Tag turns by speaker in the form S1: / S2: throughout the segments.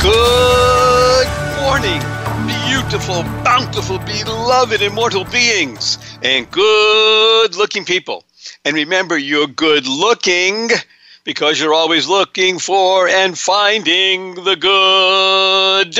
S1: Good morning, beautiful, bountiful, beloved, immortal beings, and good looking people. And remember, you're good looking because you're always looking for and finding the good.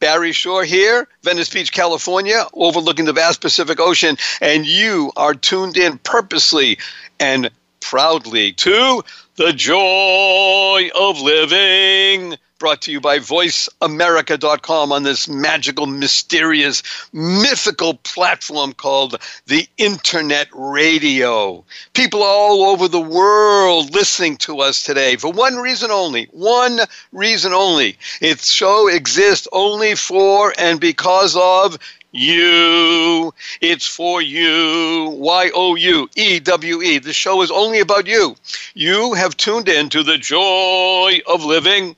S1: Barry Shore here, Venice Beach, California, overlooking the vast Pacific Ocean, and you are tuned in purposely and proudly to the joy of living brought to you by voiceamerica.com on this magical, mysterious, mythical platform called the Internet Radio. People all over the world listening to us today for one reason only. One reason only. Its show exists only for and because of you. It's for you. Y O U E W E. The show is only about you. You have tuned in to the joy of living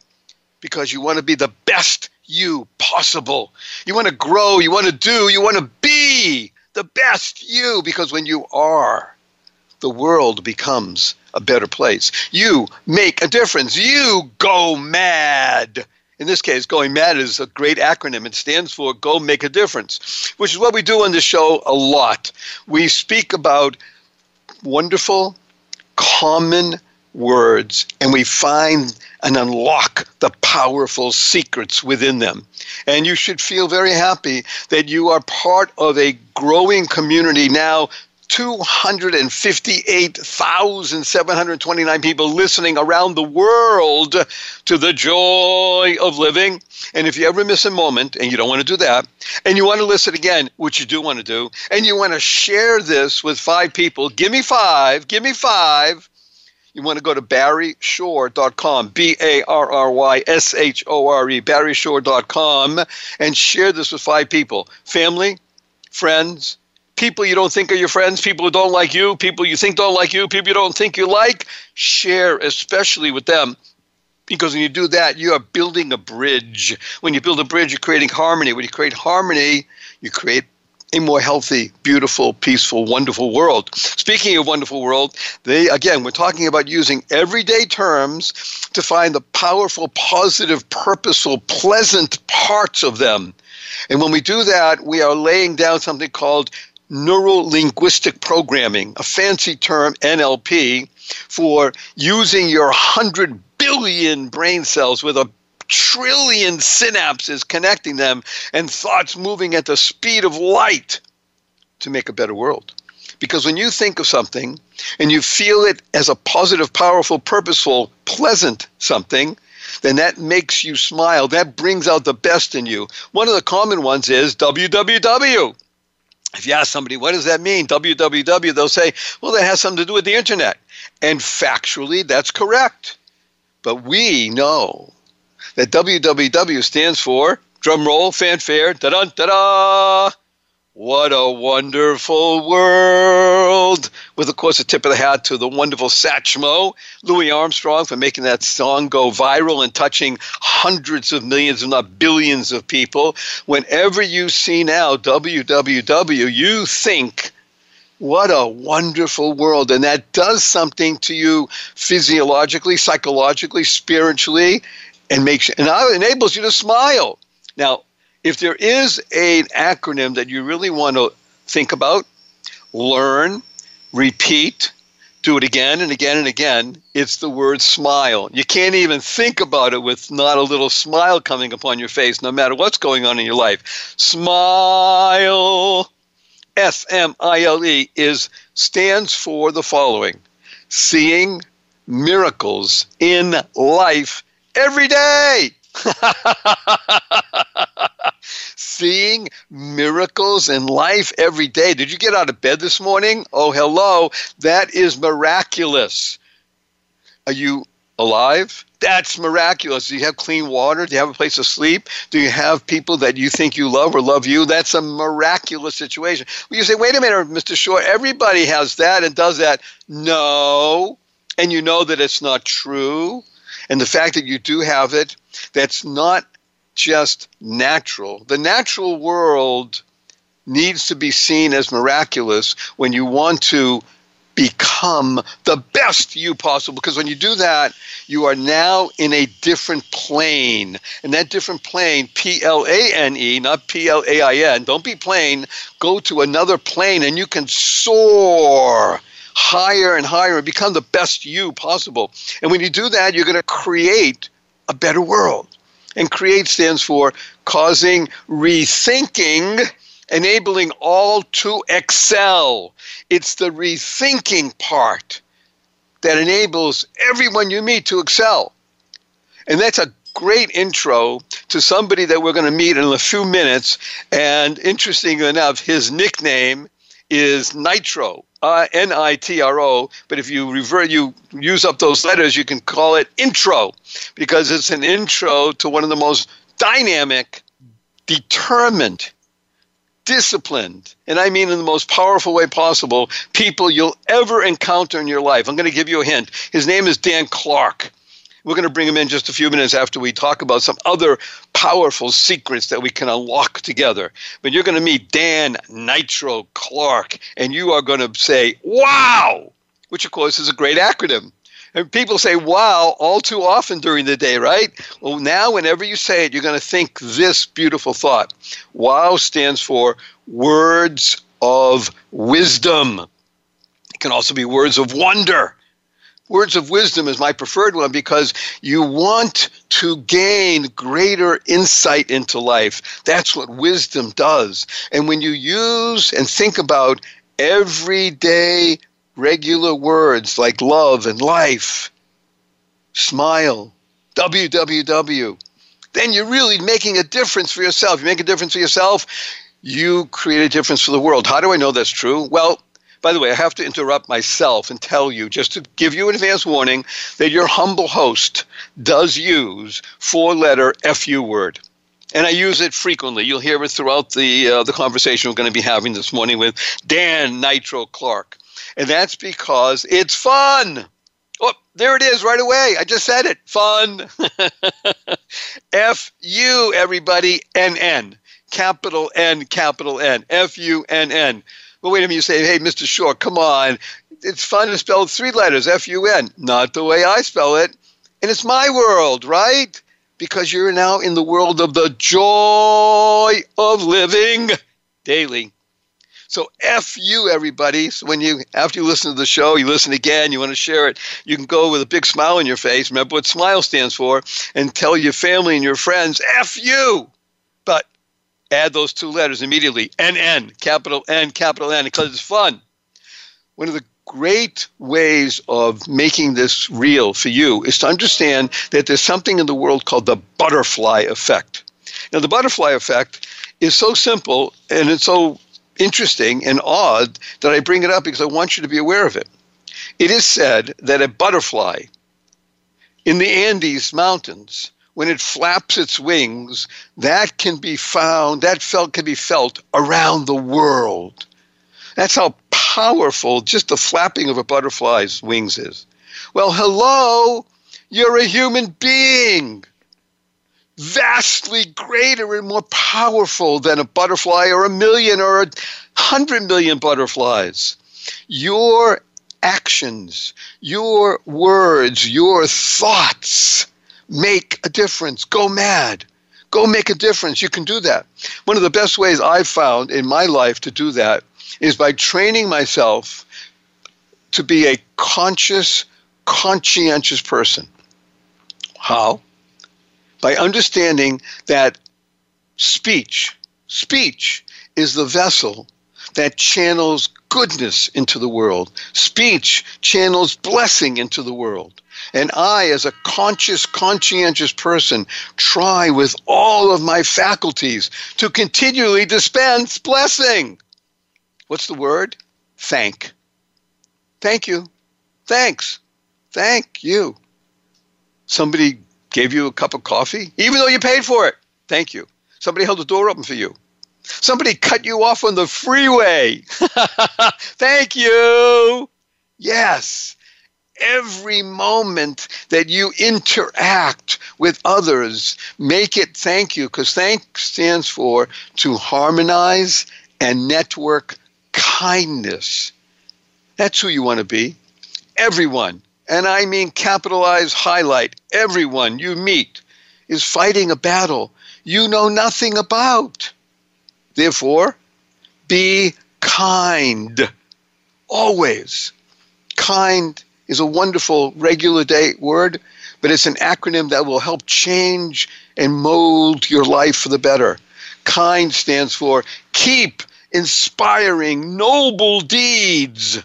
S1: because you want to be the best you possible. You want to grow, you want to do, you want to be the best you because when you are, the world becomes a better place. You make a difference. You go mad. In this case, going mad is a great acronym. It stands for Go Make a Difference, which is what we do on the show a lot. We speak about wonderful, common words and we find and unlock the powerful secrets within them. And you should feel very happy that you are part of a growing community now. 258,729 people listening around the world to the joy of living. And if you ever miss a moment, and you don't want to do that, and you want to listen again, which you do want to do, and you want to share this with five people, give me five, give me five you want to go to barryshore.com, B A R R Y S H O R E, barryshore.com, and share this with five people family, friends, people you don't think are your friends, people who don't like you, people you think don't like you, people you don't think you like. Share especially with them. Because when you do that, you are building a bridge. When you build a bridge, you're creating harmony. When you create harmony, you create a more healthy, beautiful, peaceful, wonderful world. Speaking of wonderful world, they again, we're talking about using everyday terms to find the powerful, positive, purposeful, pleasant parts of them. And when we do that, we are laying down something called neuro linguistic programming, a fancy term, NLP, for using your 100 billion brain cells with a trillion synapses connecting them and thoughts moving at the speed of light to make a better world. Because when you think of something and you feel it as a positive, powerful, purposeful, pleasant something, then that makes you smile. That brings out the best in you. One of the common ones is www. If you ask somebody, what does that mean? www, they'll say, well, that has something to do with the internet. And factually, that's correct. But we know that WWW stands for, drum roll, fanfare, da da da da. What a wonderful world! With, of course, a tip of the hat to the wonderful Satchmo, Louis Armstrong, for making that song go viral and touching hundreds of millions, if not billions, of people. Whenever you see now WWW, you think, what a wonderful world. And that does something to you physiologically, psychologically, spiritually and makes and enables you to smile. Now, if there is an acronym that you really want to think about, learn, repeat, do it again and again and again, it's the word smile. You can't even think about it with not a little smile coming upon your face, no matter what's going on in your life. Smile. S M I L E is stands for the following: seeing miracles in life every day. Seeing miracles in life every day. Did you get out of bed this morning? Oh, hello. That is miraculous. Are you alive? That's miraculous. Do you have clean water? Do you have a place to sleep? Do you have people that you think you love or love you? That's a miraculous situation. Well, you say, wait a minute, Mr. Shore, everybody has that and does that. No. And you know that it's not true. And the fact that you do have it, that's not just natural. The natural world needs to be seen as miraculous when you want to become the best you possible. Because when you do that you are now in a different plane. And that different plane p-l-a-n-e not p-l-a-i-n don't be plain. Go to another plane and you can soar higher and higher and become the best you possible and when you do that you're going to create a better world and create stands for causing rethinking enabling all to excel. It's the rethinking part that enables everyone you meet to excel. And that's a great intro to somebody that we're going to meet in a few minutes. And interestingly enough, his nickname is Nitro, uh, N-I-T-R-O. But if you revert, you use up those letters, you can call it intro because it's an intro to one of the most dynamic, determined, disciplined, and I mean in the most powerful way possible, people you'll ever encounter in your life. I'm going to give you a hint. His name is Dan Clark. We're going to bring him in just a few minutes after we talk about some other powerful secrets that we can unlock together. But you're going to meet Dan Nitro Clark, and you are going to say, wow, which of course is a great acronym. And people say wow all too often during the day, right? Well, now whenever you say it, you're going to think this beautiful thought. Wow stands for words of wisdom. It can also be words of wonder. Words of wisdom is my preferred one because you want to gain greater insight into life. That's what wisdom does. And when you use and think about everyday regular words like love and life, smile, www, then you're really making a difference for yourself. You make a difference for yourself, you create a difference for the world. How do I know that's true? Well, by the way, I have to interrupt myself and tell you, just to give you an advance warning, that your humble host does use four letter FU word. And I use it frequently. You'll hear it throughout the, uh, the conversation we're going to be having this morning with Dan Nitro Clark. And that's because it's fun. Oh, there it is right away. I just said it. Fun. F U, everybody, N N. Capital N, capital N. F U N N. Well, wait a minute. You say, hey, Mr. Shore, come on. It's fun to spell three letters, F U N. Not the way I spell it. And it's my world, right? Because you're now in the world of the joy of living daily. So F you, everybody. So when you, after you listen to the show, you listen again, you want to share it, you can go with a big smile on your face. Remember what SMILE stands for and tell your family and your friends, F you. Add those two letters immediately, NN, capital N, capital N, because it's fun. One of the great ways of making this real for you is to understand that there's something in the world called the butterfly effect. Now, the butterfly effect is so simple and it's so interesting and odd that I bring it up because I want you to be aware of it. It is said that a butterfly in the Andes Mountains, when it flaps its wings, that can be found, that felt can be felt around the world. That's how powerful just the flapping of a butterfly's wings is. Well, hello, you're a human being vastly greater and more powerful than a butterfly or a million or a hundred million butterflies. Your actions, your words, your thoughts make a difference. Go mad. Go make a difference. You can do that. One of the best ways I've found in my life to do that is by training myself to be a conscious, conscientious person. How? by understanding that speech, speech is the vessel that channels goodness into the world. Speech channels blessing into the world. And I, as a conscious, conscientious person, try with all of my faculties to continually dispense blessing. What's the word? Thank. Thank you. Thanks. Thank you. Somebody gave you a cup of coffee, even though you paid for it. Thank you. Somebody held the door open for you. Somebody cut you off on the freeway. Thank you. Yes. Every moment that you interact with others, make it thank you, because thank stands for to harmonize and network kindness. That's who you want to be. Everyone, and I mean capitalize, highlight, everyone you meet is fighting a battle you know nothing about. Therefore, be kind. Always. Kind is a wonderful regular day word, but it's an acronym that will help change and mold your life for the better. KIND stands for keep inspiring noble deeds.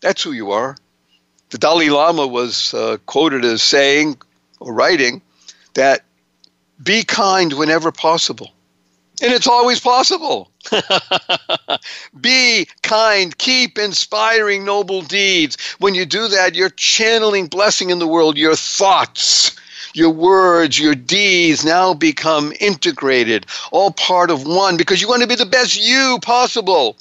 S1: That's who you are. The Dalai Lama was uh, quoted as saying or writing that be kind whenever possible. And it's always possible. Be kind. Keep inspiring noble deeds. When you do that, you're channeling blessing in the world. Your thoughts, your words, your deeds now become integrated, all part of one, because you want to be the best you possible.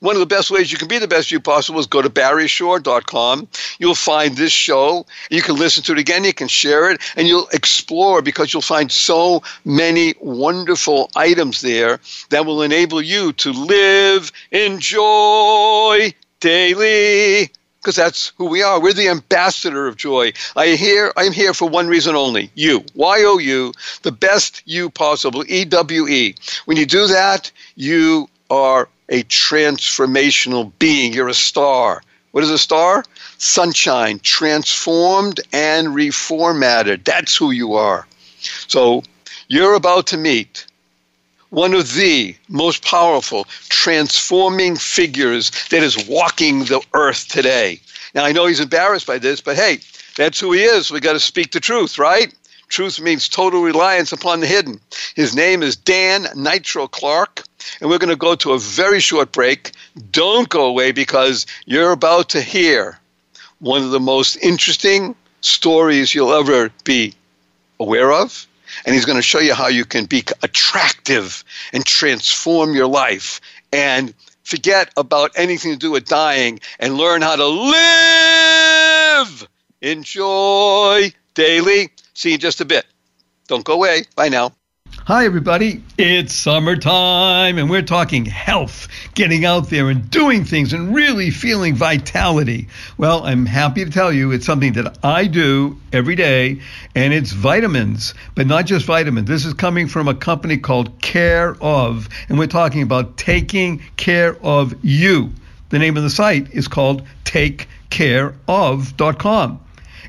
S1: One of the best ways you can be the best you possible is go to barryshore.com. You'll find this show. You can listen to it again. You can share it and you'll explore because you'll find so many wonderful items there that will enable you to live, enjoy daily because that's who we are. We're the ambassador of joy. I here I'm here for one reason only. You. Y O U, the best you possible. E W E. When you do that, you are a transformational being. You're a star. What is a star? Sunshine, transformed and reformatted. That's who you are. So you're about to meet one of the most powerful transforming figures that is walking the earth today. Now, I know he's embarrassed by this, but hey, that's who he is. We got to speak the truth, right? Truth means total reliance upon the hidden. His name is Dan Nitro Clark and we're going to go to a very short break. Don't go away because you're about to hear one of the most interesting stories you'll ever be aware of. And he's going to show you how you can be attractive and transform your life and forget about anything to do with dying and learn how to live. Enjoy daily. See you in just a bit. Don't go away. Bye now.
S2: Hi, everybody. It's summertime, and we're talking health, getting out there and doing things and really feeling vitality. Well, I'm happy to tell you it's something that I do every day, and it's vitamins, but not just vitamins. This is coming from a company called Care of, and we're talking about taking care of you. The name of the site is called takecareof.com,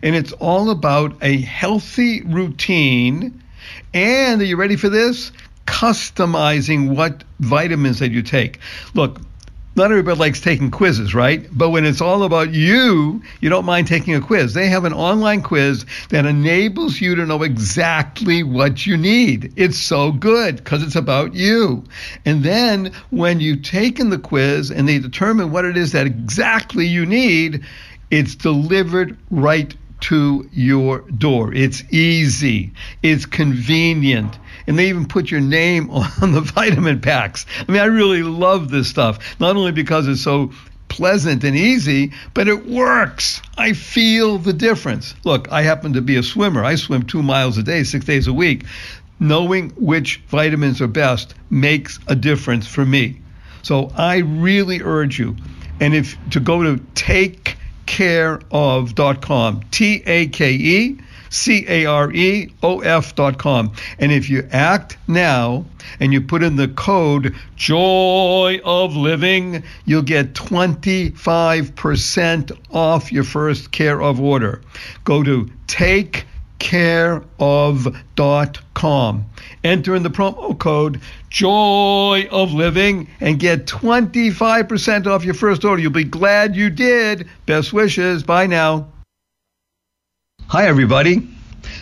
S2: and it's all about a healthy routine and are you ready for this? Customizing what vitamins that you take. Look, not everybody likes taking quizzes, right? But when it's all about you, you don't mind taking a quiz. They have an online quiz that enables you to know exactly what you need. It's so good because it's about you. And then when you've taken the quiz and they determine what it is that exactly you need, it's delivered right to your door. It's easy, it's convenient, and they even put your name on the vitamin packs. I mean, I really love this stuff, not only because it's so pleasant and easy, but it works. I feel the difference. Look, I happen to be a swimmer. I swim two miles a day, six days a week. Knowing which vitamins are best makes a difference for me. So I really urge you, and if to go to take takecareof.com. T A K E C A R E O F.com. And if you act now and you put in the code Joy of Living, you'll get 25% off your first care of order. Go to takecareof.com. Enter in the promo code Joy of Living and get 25% off your first order. You'll be glad you did. Best wishes. Bye now. Hi, everybody.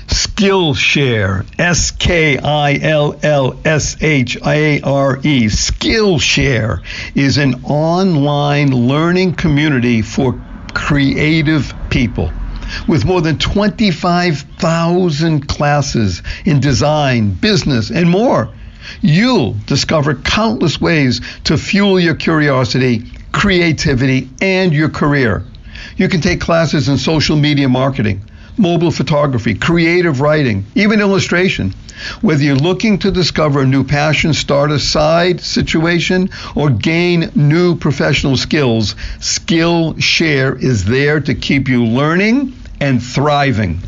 S2: Skillshare, S K I L L S H A R E, Skillshare is an online learning community for creative people. With more than 25,000 classes in design, business, and more, you'll discover countless ways to fuel your curiosity, creativity, and your career. You can take classes in social media marketing, mobile photography, creative writing, even illustration. Whether you're looking to discover a new passion, start a side situation, or gain new professional skills, Skillshare is there to keep you learning and thriving.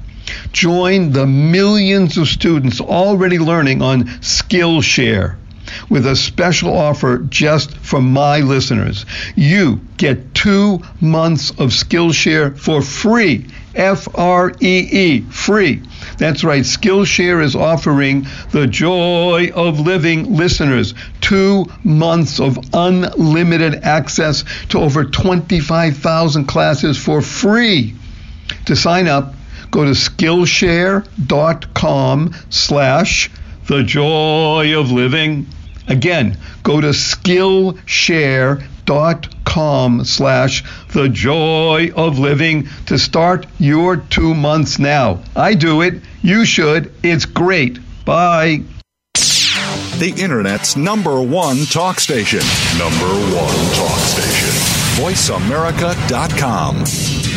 S2: Join the millions of students already learning on Skillshare with a special offer just for my listeners. You get two months of Skillshare for free. F R E E, free. That's right. Skillshare is offering the joy of living listeners two months of unlimited access to over 25,000 classes for free. To sign up, go to skillshare.com slash the joy of living. Again, go to skillshare.com slash the joy of living to start your two months now. I do it. You should. It's great. Bye.
S3: The Internet's number one talk station. Number one talk station. VoiceAmerica.com.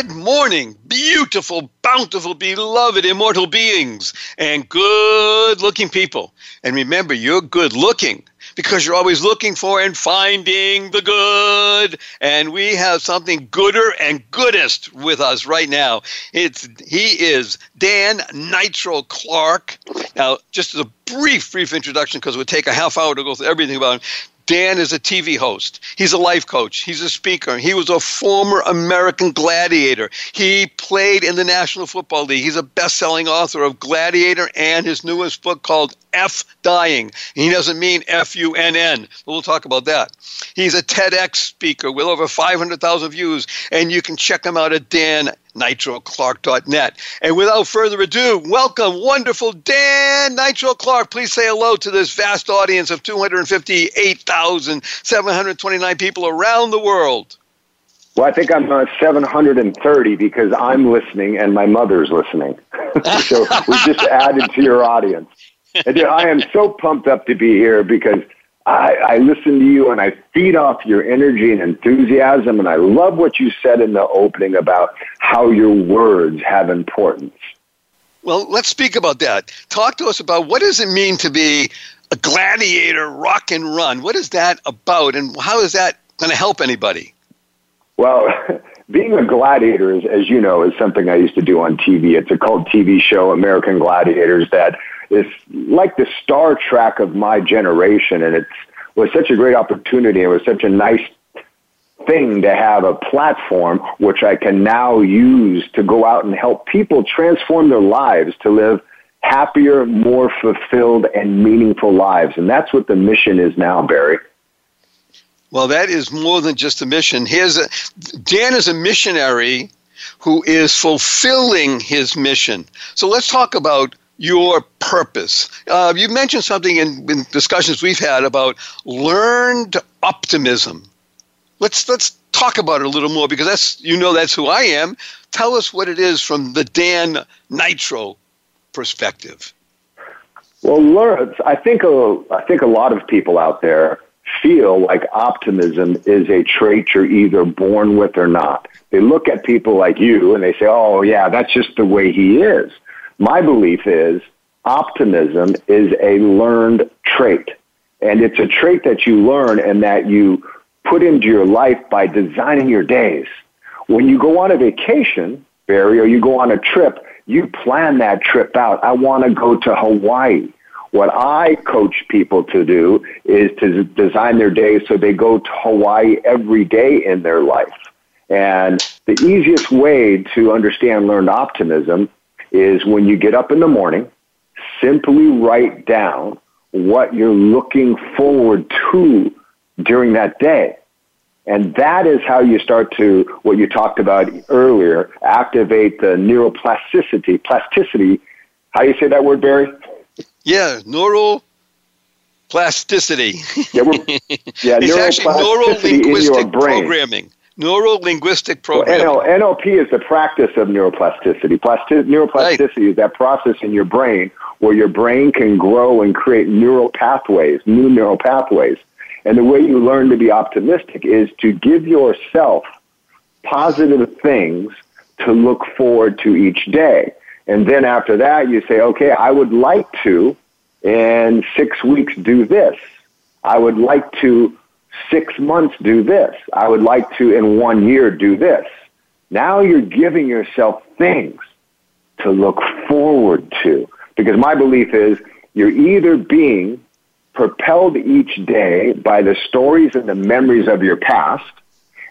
S1: Good morning, beautiful, bountiful, beloved, immortal beings, and good looking people. And remember, you're good looking because you're always looking for and finding the good. And we have something gooder and goodest with us right now. It's he is Dan Nitro Clark. Now, just a brief, brief introduction, because it would take a half hour to go through everything about him. Dan is a TV host. He's a life coach. He's a speaker. He was a former American gladiator. He played in the National Football League. He's a best selling author of Gladiator and his newest book called F Dying. He doesn't mean F U N N, we'll talk about that. He's a TEDx speaker with over 500,000 views, and you can check him out at dannitroclark.net. And without further ado, welcome wonderful Dan Nitro Clark. Please say hello to this vast audience of 258,729 people around the world.
S4: Well, I think I'm uh, 730 because I'm listening and my mother's listening. so we just added to your audience. And I am so pumped up to be here because I, I listen to you and I feed off your energy and enthusiasm. And I love what you said in the opening about how your words have importance.
S1: Well, let's speak about that. Talk to us about what does it mean to be a gladiator, rock and run? What is that about, and how is that going to help anybody?
S4: Well, being a gladiator, is, as you know, is something I used to do on TV. It's a cult TV show, American Gladiators, that is like the Star Trek of my generation, and it was such a great opportunity. It was such a nice thing to have a platform which I can now use to go out and help people transform their lives to live happier, more fulfilled, and meaningful lives. And that's what the mission is now, Barry.
S1: Well, that is more than just a mission. Here's a, Dan is a missionary who is fulfilling his mission. So let's talk about your purpose. Uh, you mentioned something in, in discussions we've had about learned optimism. Let's let's talk about it a little more because that's you know that's who I am. Tell us what it is from the Dan Nitro perspective.
S4: Well, learn. I think a, I think a lot of people out there feel like optimism is a trait you're either born with or not. They look at people like you and they say, "Oh, yeah, that's just the way he is." My belief is optimism is a learned trait. And it's a trait that you learn and that you put into your life by designing your days. When you go on a vacation, Barry, or you go on a trip, you plan that trip out. I want to go to Hawaii. What I coach people to do is to design their day so they go to Hawaii every day in their life. And the easiest way to understand learned optimism is when you get up in the morning, simply write down what you're looking forward to during that day. And that is how you start to, what you talked about earlier, activate the neuroplasticity, plasticity. How do you say that word, Barry?
S1: Yeah, neural plasticity.
S4: Yeah, yeah
S1: it's actually neuro linguistic programming. Neuro linguistic programming.
S4: Well, NL, NLP is the practice of neuroplasticity. Plasti- neuroplasticity right. is that process in your brain where your brain can grow and create neural pathways, new neural pathways. And the way you learn to be optimistic is to give yourself positive things to look forward to each day. And then after that, you say, okay, I would like to in six weeks do this. I would like to six months do this. I would like to in one year do this. Now you're giving yourself things to look forward to. Because my belief is you're either being propelled each day by the stories and the memories of your past.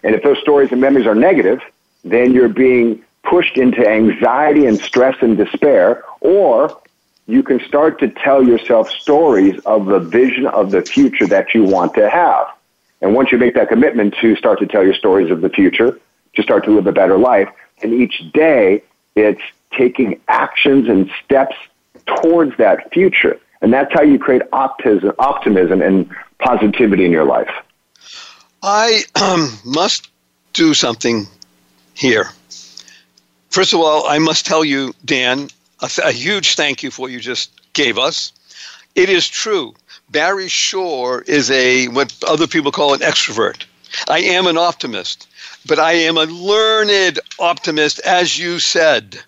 S4: And if those stories and memories are negative, then you're being pushed into anxiety and stress and despair, or you can start to tell yourself stories of the vision of the future that you want to have. And once you make that commitment to start to tell your stories of the future, to start to live a better life, and each day it's taking actions and steps towards that future. And that's how you create optimism, optimism and positivity in your life.
S1: I um, must do something here. First of all, I must tell you, Dan, a, th- a huge thank you for what you just gave us. It is true. Barry Shore is a what other people call an extrovert. I am an optimist, but I am a learned optimist, as you said.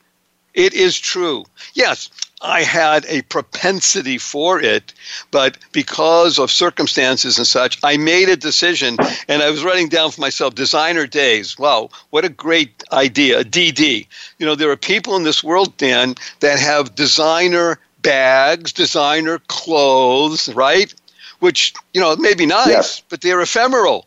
S1: It is true. Yes, I had a propensity for it, but because of circumstances and such, I made a decision and I was writing down for myself designer days. Wow, what a great idea, a DD. You know, there are people in this world, Dan, that have designer bags, designer clothes, right? which you know may be nice, yes. but they're ephemeral.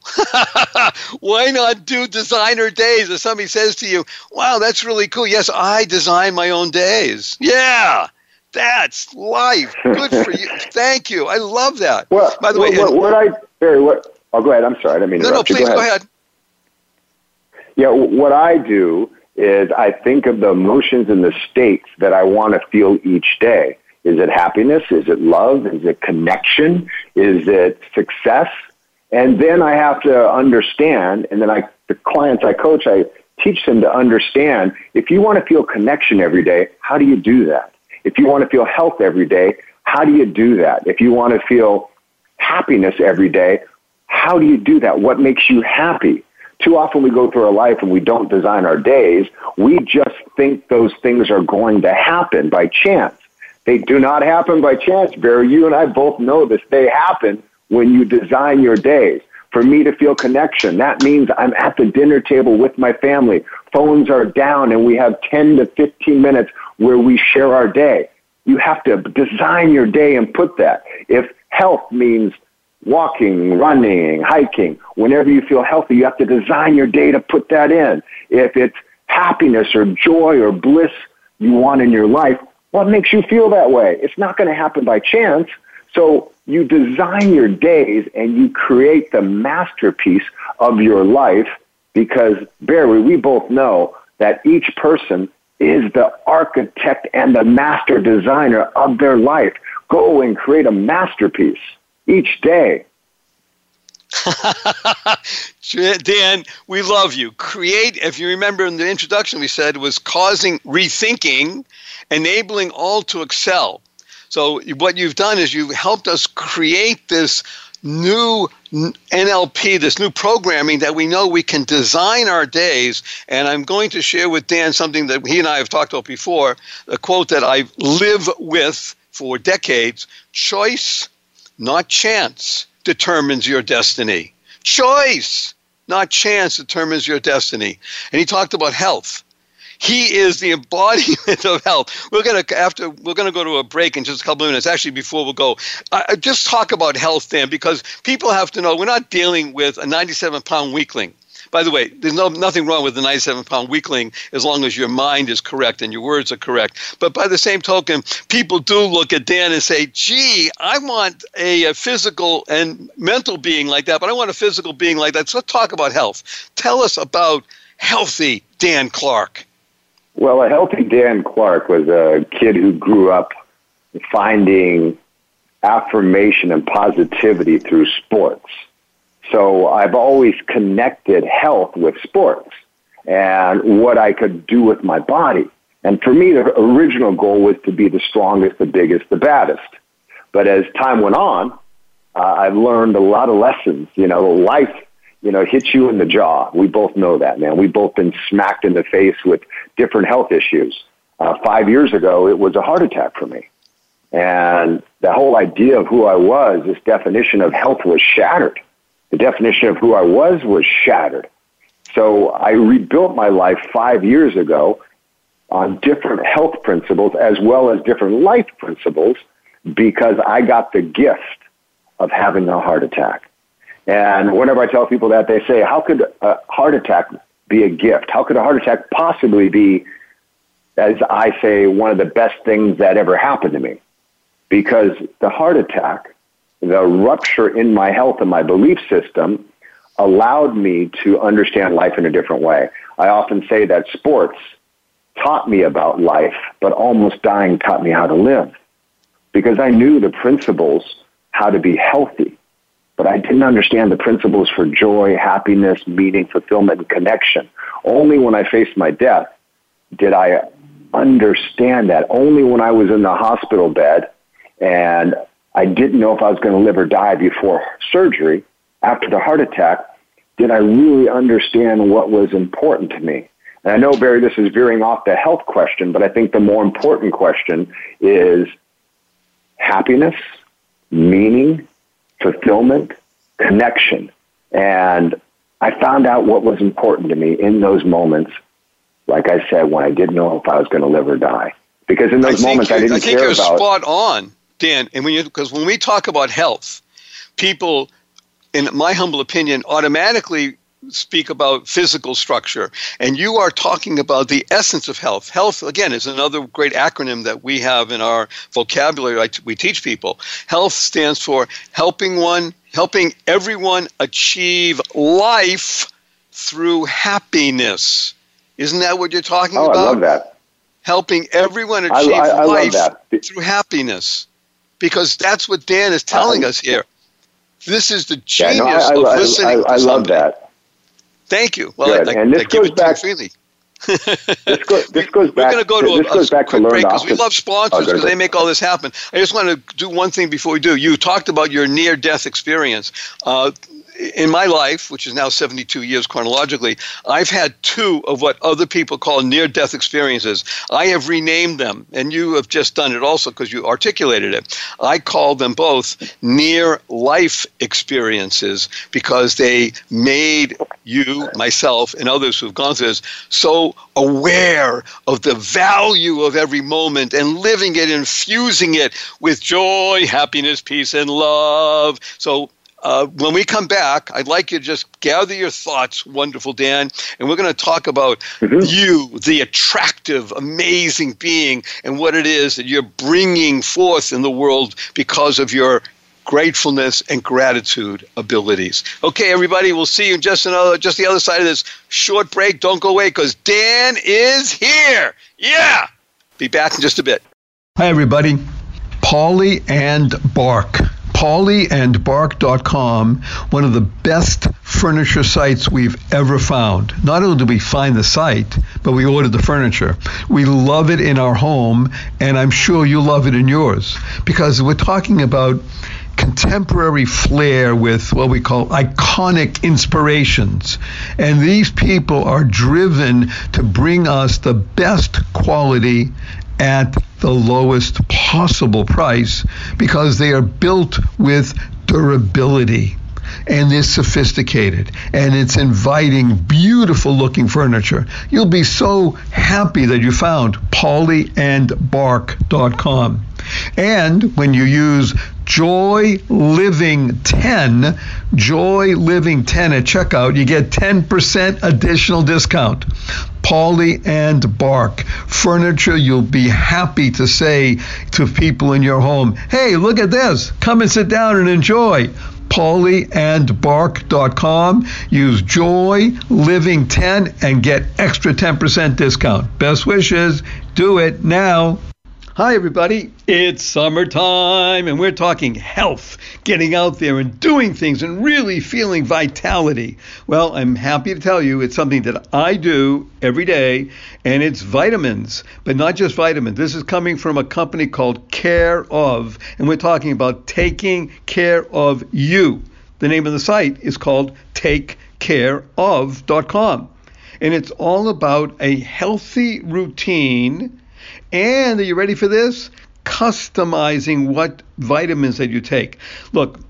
S1: Why not do designer days? If somebody says to you, "Wow, that's really cool," yes, I design my own days. Yeah, that's life. Good for you. Thank you. I love that.
S4: Well, by the way, what, what I Barry, what? Oh, go ahead. I'm sorry. I didn't mean to
S1: no, no, please
S4: go ahead.
S1: go ahead.
S4: Yeah, what I do is I think of the emotions and the states that I want to feel each day. Is it happiness? Is it love? Is it connection? Is it success? And then I have to understand, and then I, the clients I coach, I teach them to understand if you want to feel connection every day, how do you do that? If you want to feel health every day, how do you do that? If you want to feel happiness every day, how do you do that? What makes you happy? Too often we go through our life and we don't design our days. We just think those things are going to happen by chance. They do not happen by chance, Barry. You and I both know this. They happen when you design your days. For me to feel connection, that means I'm at the dinner table with my family. Phones are down and we have 10 to 15 minutes where we share our day. You have to design your day and put that. If health means walking, running, hiking, whenever you feel healthy, you have to design your day to put that in. If it's happiness or joy or bliss you want in your life, what makes you feel that way? It's not going to happen by chance. So you design your days and you create the masterpiece of your life because, Barry, we both know that each person is the architect and the master designer of their life. Go and create a masterpiece each day.
S1: Dan, we love you. Create, if you remember in the introduction, we said was causing rethinking, enabling all to excel. So, what you've done is you've helped us create this new NLP, this new programming that we know we can design our days. And I'm going to share with Dan something that he and I have talked about before, a quote that I live with for decades choice, not chance, determines your destiny. Choice, not chance, determines your destiny. And he talked about health. He is the embodiment of health. We're gonna after we're gonna go to a break in just a couple of minutes. Actually, before we go, just talk about health, Dan, because people have to know we're not dealing with a 97 pound weakling. By the way, there's no, nothing wrong with the 97 pound weakling as long as your mind is correct and your words are correct. But by the same token, people do look at Dan and say, gee, I want a, a physical and mental being like that, but I want a physical being like that. So let's talk about health. Tell us about healthy Dan Clark.
S4: Well, a healthy Dan Clark was a kid who grew up finding affirmation and positivity through sports. So I've always connected health with sports and what I could do with my body. And for me, the original goal was to be the strongest, the biggest, the baddest. But as time went on, uh, I've learned a lot of lessons. You know, life, you know, hits you in the jaw. We both know that, man. We've both been smacked in the face with different health issues. Uh, five years ago, it was a heart attack for me. And the whole idea of who I was, this definition of health was shattered the definition of who I was was shattered. So I rebuilt my life five years ago on different health principles as well as different life principles because I got the gift of having a heart attack. And whenever I tell people that, they say, how could a heart attack be a gift? How could a heart attack possibly be, as I say, one of the best things that ever happened to me? Because the heart attack the rupture in my health and my belief system allowed me to understand life in a different way. I often say that sports taught me about life, but almost dying taught me how to live because I knew the principles how to be healthy, but I didn't understand the principles for joy, happiness, meaning, fulfillment, and connection. Only when I faced my death did I understand that. Only when I was in the hospital bed and I didn't know if I was going to live or die before surgery. After the heart attack, did I really understand what was important to me? And I know, Barry, this is veering off the health question, but I think the more important question is happiness, meaning, fulfillment, connection. And I found out what was important to me in those moments, like I said, when I didn't know if I was going to live or die. Because in those
S1: I
S4: moments, I didn't
S1: I think
S4: care
S1: you're
S4: about.
S1: spot on. Dan, and when you because when we talk about health, people, in my humble opinion, automatically speak about physical structure. And you are talking about the essence of health. Health again is another great acronym that we have in our vocabulary we teach people. Health stands for helping one helping everyone achieve life through happiness. Isn't that what you're talking
S4: oh,
S1: about
S4: I love that.
S1: helping everyone achieve
S4: I, I
S1: life
S4: love that.
S1: through happiness because that's what Dan is telling us here. This is the
S4: Yeah,
S1: genius
S4: no, I,
S1: of
S4: I,
S1: listening
S4: I, I love that.
S1: Thank you. Well,
S4: Good.
S1: I, I,
S4: And this
S1: I
S4: goes back-
S1: freely.
S4: This, go, this goes
S1: We're going to go to a, a
S4: back to
S1: quick break because we love sponsors
S4: Oh,
S1: because they make all this happen. I just want to do one thing before we do. You talked about your near-death experience. Uh, in my life, which is now 72 years chronologically, I've had two of what other people call near death experiences. I have renamed them, and you have just done it also because you articulated it. I call them both near life experiences because they made you, myself, and others who've gone through this so aware of the value of every moment and living it, infusing it with joy, happiness, peace, and love. So uh, when we come back, I'd like you to just gather your thoughts, wonderful Dan, and we're going to talk about you, the attractive, amazing being, and what it is that you're bringing forth in the world because of your gratefulness and gratitude abilities. Okay, everybody, we'll see you in just another, just the other side of this short break. Don't go away because Dan is here. Yeah, be back in just a bit.
S2: Hi, everybody. Poly and Bark. PolyandBark.com, one of the best furniture sites we've ever found. Not only did we find the site, but we ordered the furniture. We love it in our home, and I'm sure you love it in yours because we're talking about contemporary flair with what we call iconic inspirations. And these people are driven to bring us the best quality at the lowest possible price because they are built with durability.
S1: and it's sophisticated and it's inviting, beautiful looking furniture. You'll be so happy that you found polyandbark.com. And when you use Joy Living 10, Joy Living 10 at checkout, you get 10% additional discount. Poly and Bark furniture you'll be happy to say to people in your home, hey, look at this. Come and sit down and enjoy polyandbark.com. Use Joy Living 10 and get extra 10% discount. Best wishes. Do it now. Hi, everybody. It's summertime, and we're talking health, getting out there and doing things and really feeling vitality. Well, I'm happy to tell you it's something that I do every day, and it's vitamins, but not just vitamins. This is coming from a company called Care of, and we're talking about taking care of you. The name of the site is called takecareof.com, and it's all about a healthy routine and are you ready for this? Customizing what vitamins that you take. Look,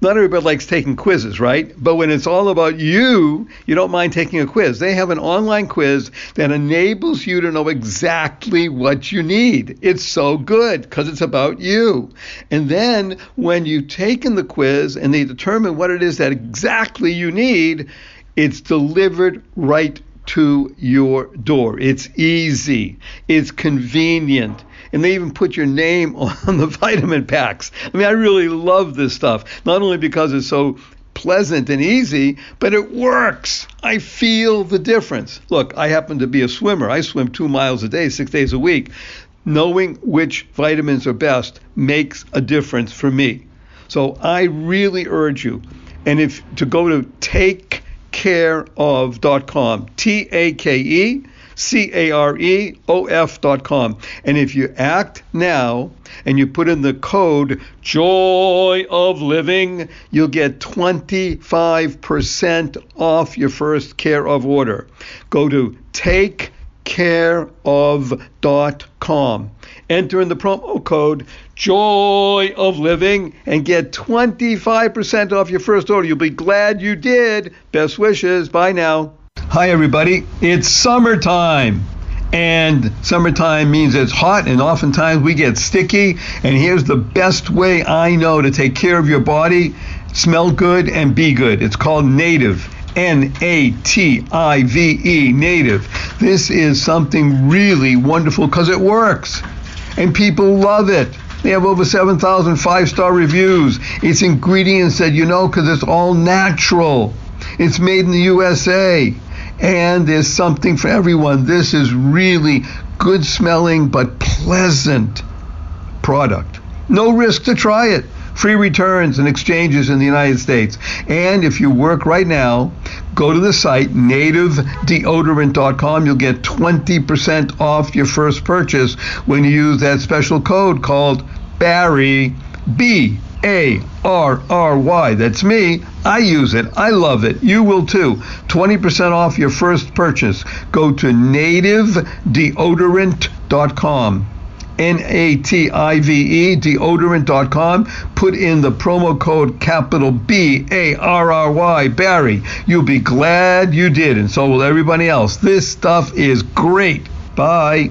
S1: not everybody likes taking quizzes, right? But when it's all about you, you don't mind taking a quiz. They have an online quiz that enables you to know exactly what you need. It's so good because it's about you. And then when you've taken the quiz and they determine what it is that exactly you need, it's delivered right to your door. It's easy, it's convenient, and they even put your name on the vitamin packs. I mean, I really love this stuff, not only because it's so pleasant and easy, but it works. I feel the difference. Look, I happen to be a swimmer. I swim two miles a day, six days a week. Knowing which vitamins are best makes a difference for me. So I really urge you, and if to go to take takecareof.com. T A K E C A R E O F.com. And if you act now and you put in the code Joy of Living, you'll get 25% off your first care of order. Go to takecareof.com. Enter in the promo code Joy of Living and get 25% off your first order. You'll be glad you did. Best wishes. Bye now. Hi, everybody. It's summertime. And summertime means it's hot, and oftentimes we get sticky. And here's the best way I know to take care of your body smell good and be good. It's called Native. N A T I V E, native. This is something really wonderful because it works and people love it. They have over 7,000 five star reviews. It's ingredients that you know because it's all natural. It's made in the USA. And there's something for everyone. This is really good smelling but pleasant product. No risk to try it free returns and exchanges in the United States. And if you work right now, go to the site nativedeodorant.com. You'll get 20% off your first purchase when you use that special code called Barry B A R R Y. That's me. I use it. I love it. You will too. 20% off your first purchase. Go to nativedeodorant.com. N A T I V E, deodorant.com. Put in the promo code capital B A R R Y, Barry. You'll be glad you did, and so will everybody else. This stuff is great. Bye.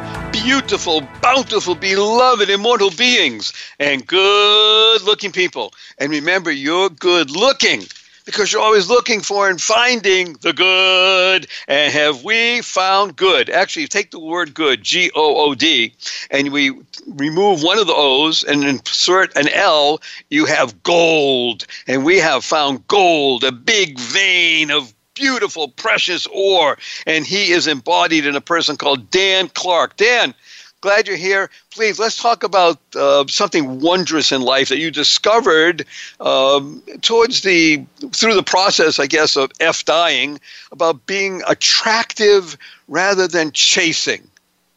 S5: beautiful, bountiful, beloved, immortal beings, and good looking people. And remember, you're good looking because you're always looking for and finding the good. And have we found good? Actually, take the word good, G O O D, and we remove one of the O's and insert an L, you have gold. And we have found gold, a big vein of beautiful, precious ore. And he is embodied in a person called Dan Clark. Dan,
S1: Glad you're here. Please, let's talk about uh, something wondrous in life that you discovered um, towards the through the process, I guess, of F dying about being attractive rather than chasing.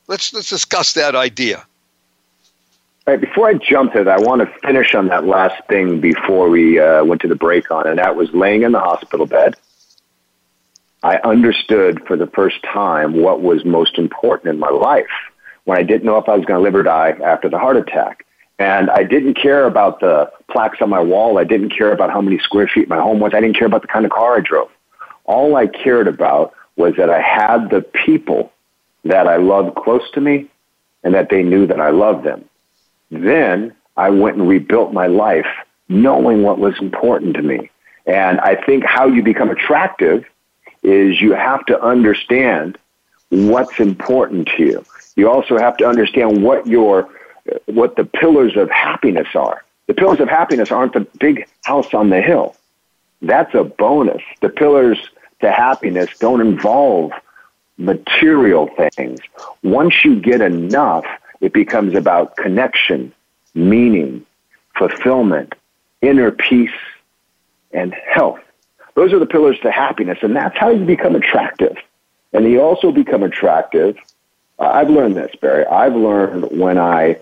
S1: Let's let's discuss that idea.
S4: All right, before I jump to that, I want to finish on that last thing before we uh, went to the break on, and that was laying in the hospital bed. I understood for the first time what was most important in my life when I didn't know if I was going to live or die after the heart attack. And I didn't care about the plaques on my wall. I didn't care about how many square feet my home was. I didn't care about the kind of car I drove. All I cared about was that I had the people that I loved close to me and that they knew that I loved them. Then I went and rebuilt my life knowing what was important to me. And I think how you become attractive is you have to understand what's important to you. You also have to understand what your what the pillars of happiness are. The pillars of happiness aren't the big house on the hill. That's a bonus. The pillars to happiness don't involve material things. Once you get enough, it becomes about connection, meaning, fulfillment, inner peace, and health. Those are the pillars to happiness, and that's how you become attractive. And you also become attractive. Uh, I've learned this, Barry. I've learned when I,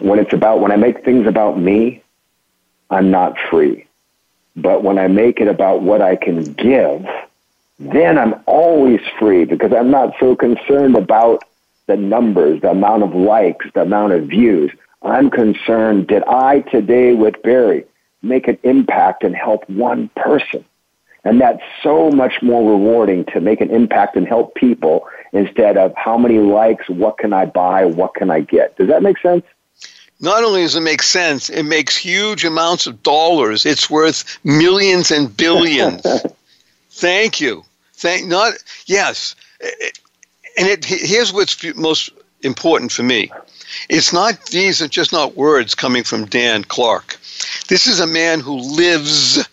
S4: when it's about, when I make things about me, I'm not free. But when I make it about what I can give, then I'm always free because I'm not so concerned about the numbers, the amount of likes, the amount of views. I'm concerned, did I today with Barry make an impact and help one person? And that's so much more rewarding to make an impact and help people instead of how many likes, what can I buy, what can I get. Does that make sense?
S1: Not only does it make sense, it makes huge amounts of dollars. It's worth millions and billions. Thank you. Thank not yes. And it, here's what's most important for me. It's not these are just not words coming from Dan Clark. This is a man who lives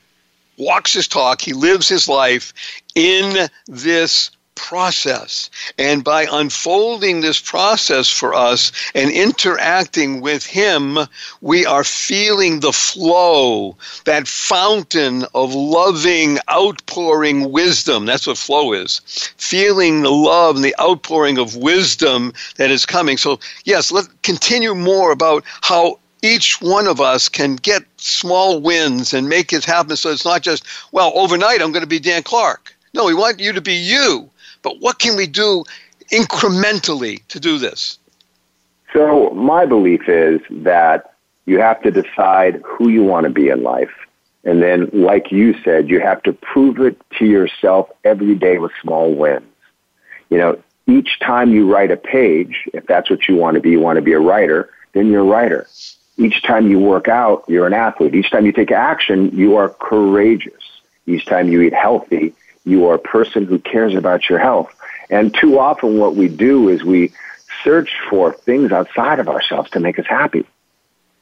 S1: walks his talk, he lives his life in this process. And by unfolding this process for us and interacting with Him, we are feeling the flow, that fountain of loving, outpouring wisdom. That's what flow is. Feeling the love and the outpouring of wisdom that is coming. So, yes, let's continue more about how each one of us can get small wins and make it happen so it's not just, well, overnight I'm going to be Dan Clark. No, we want you to be you. But what can we do incrementally to do this?
S4: So, my belief is that you have to decide who you want to be in life. And then, like you said, you have to prove it to yourself every day with small wins. You know, each time you write a page, if that's what you want to be, you want to be a writer, then you're a writer. Each time you work out, you're an athlete. Each time you take action, you are courageous. Each time you eat healthy, you are a person who cares about your health. And too often what we do is we search for things outside of ourselves to make us happy.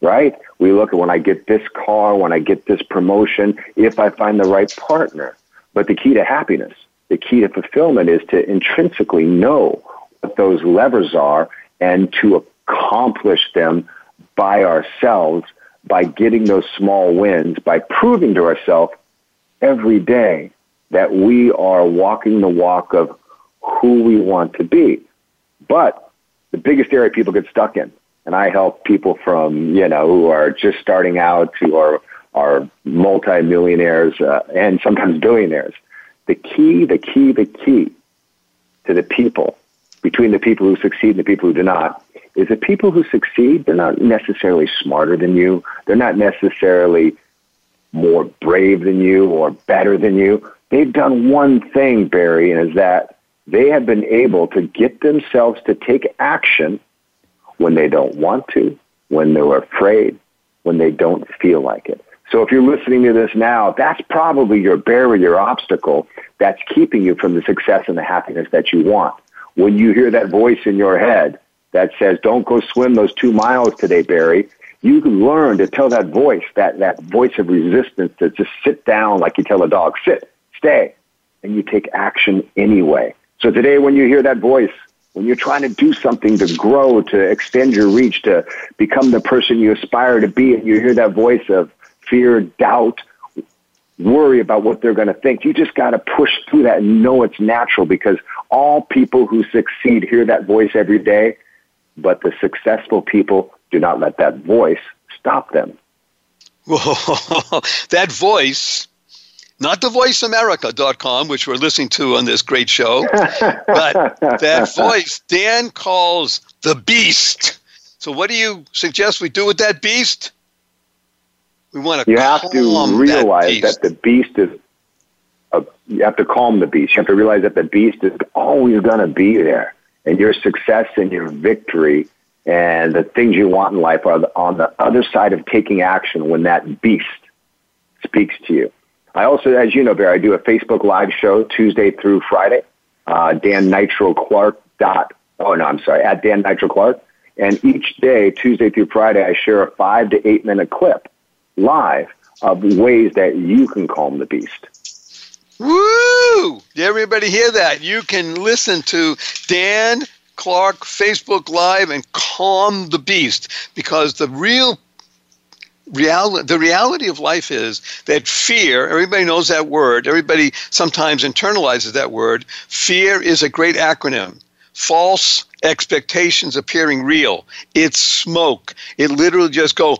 S4: Right? We look at when I get this car, when I get this promotion, if I find the right partner. But the key to happiness, the key to fulfillment is to intrinsically know what those levers are and to accomplish them by ourselves by getting those small wins, by proving to ourselves every day that we are walking the walk of who we want to be. But the biggest area people get stuck in, and I help people from, you know, who are just starting out to are, are multimillionaires uh, and sometimes billionaires. The key, the key, the key to the people, between the people who succeed and the people who do not, is that people who succeed, they're not necessarily smarter than you. They're not necessarily more brave than you or better than you. They've done one thing, Barry, and is that they have been able to get themselves to take action when they don't want to, when they're afraid, when they don't feel like it. So if you're listening to this now, that's probably your barrier, your obstacle that's keeping you from the success and the happiness that you want. When you hear that voice in your head that says, don't go swim those two miles today, Barry, you can learn to tell that voice, that, that voice of resistance to just sit down like you tell a dog, sit, stay, and you take action anyway. So today when you hear that voice when you're trying to do something to grow, to extend your reach, to become the person you aspire to be, and you hear that voice of fear, doubt, worry about what they're going to think. You just got to push through that and know it's natural because all people who succeed hear that voice every day, but the successful people do not let that voice stop them.
S1: That voice not the voiceamerica.com, which we're listening to on this great show, but that voice Dan calls the beast. So, what do you suggest we do with that beast? We want to.
S4: You have to realize that, that, the beast is. A, you have to calm the beast. You have to realize that the beast is always going to be there, and your success and your victory and the things you want in life are on the other side of taking action when that beast speaks to you. I also, as you know, Barry, I do a Facebook Live show Tuesday through Friday. Uh, Dan Nitro Clark dot. Oh no, I'm sorry. At Dan Nitro Clark. And each day, Tuesday through Friday, I share a five to eight minute clip live of ways that you can calm the beast.
S1: Woo! Did everybody hear that? You can listen to Dan Clark Facebook Live and calm the beast. Because the real reality the reality of life is that fear everybody knows that word everybody sometimes internalizes that word fear is a great acronym. False expectations appearing real. It's smoke. It literally just go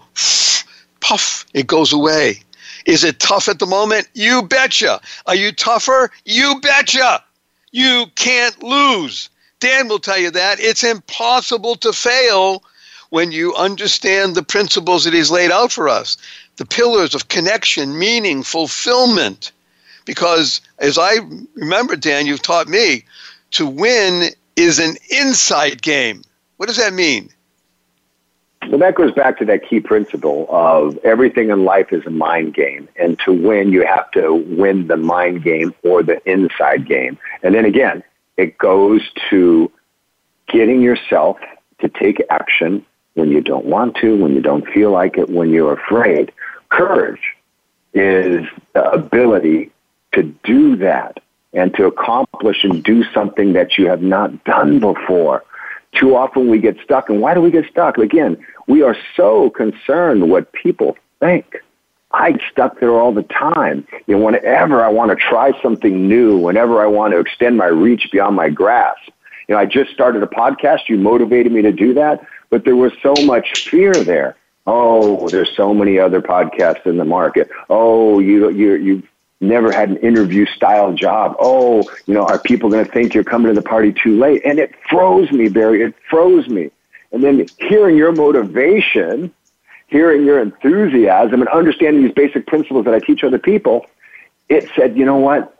S1: puff it goes away. Is it tough at the moment? You betcha. Are you tougher? You betcha. You can't lose dan will tell you that it's impossible to fail when you understand the principles that he's laid out for us the pillars of connection, meaning, fulfillment. Because as I remember, Dan, you've taught me to win is an inside game. What does that mean?
S4: Well, that goes back to that key principle of everything in life is a mind game. And to win, you have to win the mind game or the inside game. And then again, it goes to getting yourself to take action when you don't want to, when you don't feel like it, when you're afraid. Courage is the ability to do that and to accomplish and do something that you have not done before. Too often we get stuck. And why do we get stuck? Again, we are so concerned what people think. I stuck there all the time. You know, whenever I want to try something new, whenever I want to extend my reach beyond my grasp, you know, I just started a podcast. You motivated me to do that but there was so much fear there. Oh, there's so many other podcasts in the market. Oh, you you you've never had an interview style job. Oh, you know, are people going to think you're coming to the party too late? And it froze me, Barry. It froze me. And then hearing your motivation, hearing your enthusiasm, and understanding these basic principles that I teach other people, it said, you know what?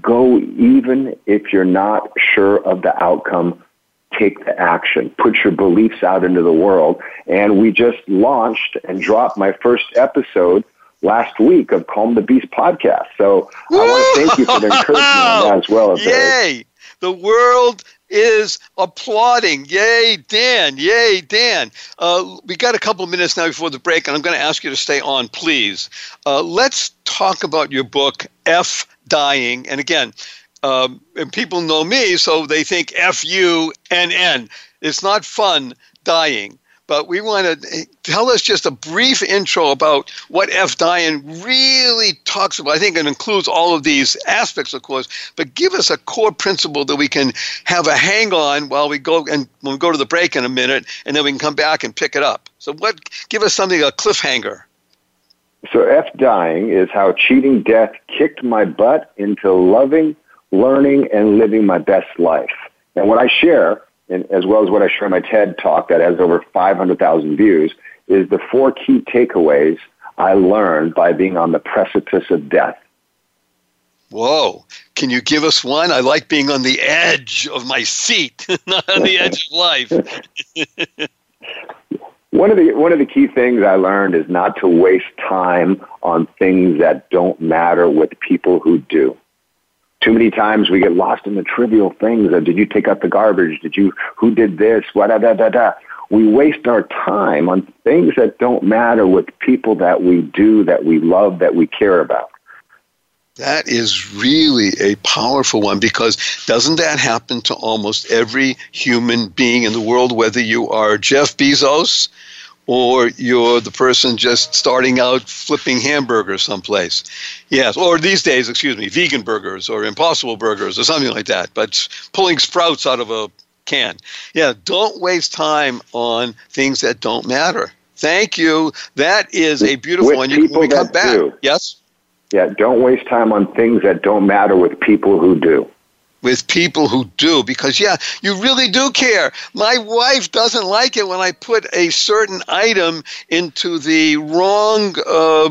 S4: Go even if you're not sure of the outcome take the action, put your beliefs out into the world. And we just launched and dropped my first episode last week of Calm the Beast podcast. So I want to thank you for the encouragement as well.
S1: Yay! The world is applauding. Yay, Dan. Yay, Dan. Uh, we got a couple of minutes now before the break, and I'm going to ask you to stay on, please. Uh, let's talk about your book, F Dying. And again, um, and people know me, so they think F U N N. It's not fun dying, but we want to eh, tell us just a brief intro about what F dying really talks about. I think it includes all of these aspects, of course, but give us a core principle that we can have a hang on while we go and when we go to the break in a minute, and then we can come back and pick it up. So, what? Give us something a cliffhanger.
S4: So, F dying is how cheating death kicked my butt into loving learning and living my best life. And what I share, and as well as what I share in my TED talk that has over 500,000 views, is the four key takeaways I learned by being on the precipice of death.
S1: Whoa. Can you give us one? I like being on the edge of my seat, not on the edge of life.
S4: one of the one of the key things I learned is not to waste time on things that don't matter with people who do. Too many times we get lost in the trivial things of did you take out the garbage? Did you who did this? What da da da da. We waste our time on things that don't matter with people that we do, that we love, that we care about.
S6: That is really a powerful one because doesn't that happen to almost every human being in the world, whether you are Jeff Bezos or you're the person just starting out flipping hamburgers someplace? Yes, or these days, excuse me, vegan burgers or impossible burgers or something like that, but pulling sprouts out of a can. Yeah, don't waste time on things that don't matter. Thank you. That is a beautiful
S4: With
S6: one. You, we come back,
S4: do.
S6: yes?
S4: Yeah, don't waste time on things that don't matter with people who do.
S6: With people who do because yeah you really do care my wife doesn't like it when i put a certain item into the wrong uh,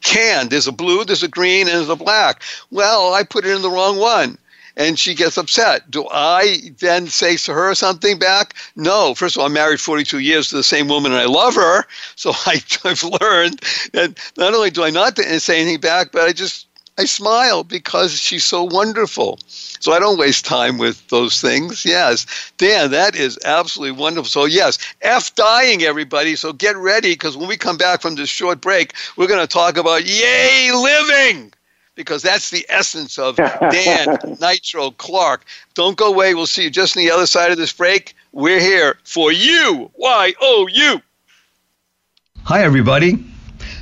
S6: can there's a blue there's a green and there's a black well i put it in the wrong one and she gets upset. Do I then say to her something back? No. First of all, I'm married 42 years to the same woman and I love her. So I, I've learned that not only do I not say anything back, but I just I smile because she's so wonderful. So I don't waste time with those things. Yes. Dan, that is absolutely wonderful. So, yes, F dying, everybody. So get ready because when we come back from this short break, we're going to talk about yay living because that's the essence of Dan Nitro Clark. Don't go away. We'll see you just on the other side of this break. We're here for you. Y O U.
S1: Hi, everybody.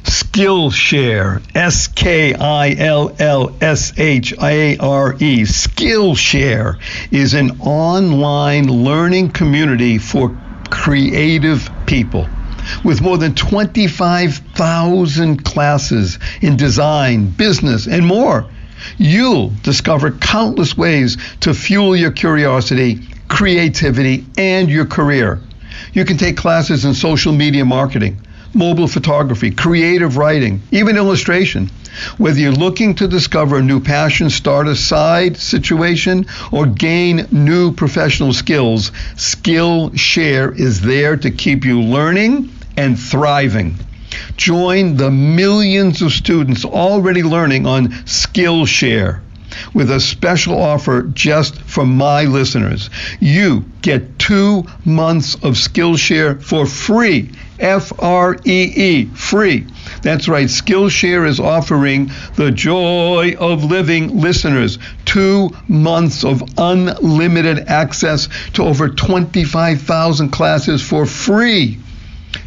S1: Skillshare, S K I L L S H A R E, Skillshare is an online learning community for creative people with more than 25,000 classes in design, business, and more. You'll discover countless ways to fuel your curiosity, creativity, and your career. You can take classes in social media marketing, mobile photography, creative writing, even illustration. Whether you're looking to discover a new passion, start a side situation, or gain new professional skills, Skillshare is there to keep you learning and thriving. Join the millions of students already learning on Skillshare with a special offer just for my listeners. You get two months of Skillshare for free. F R E E, free. That's right. Skillshare is offering the joy of living listeners two months of unlimited access to over 25,000 classes for free.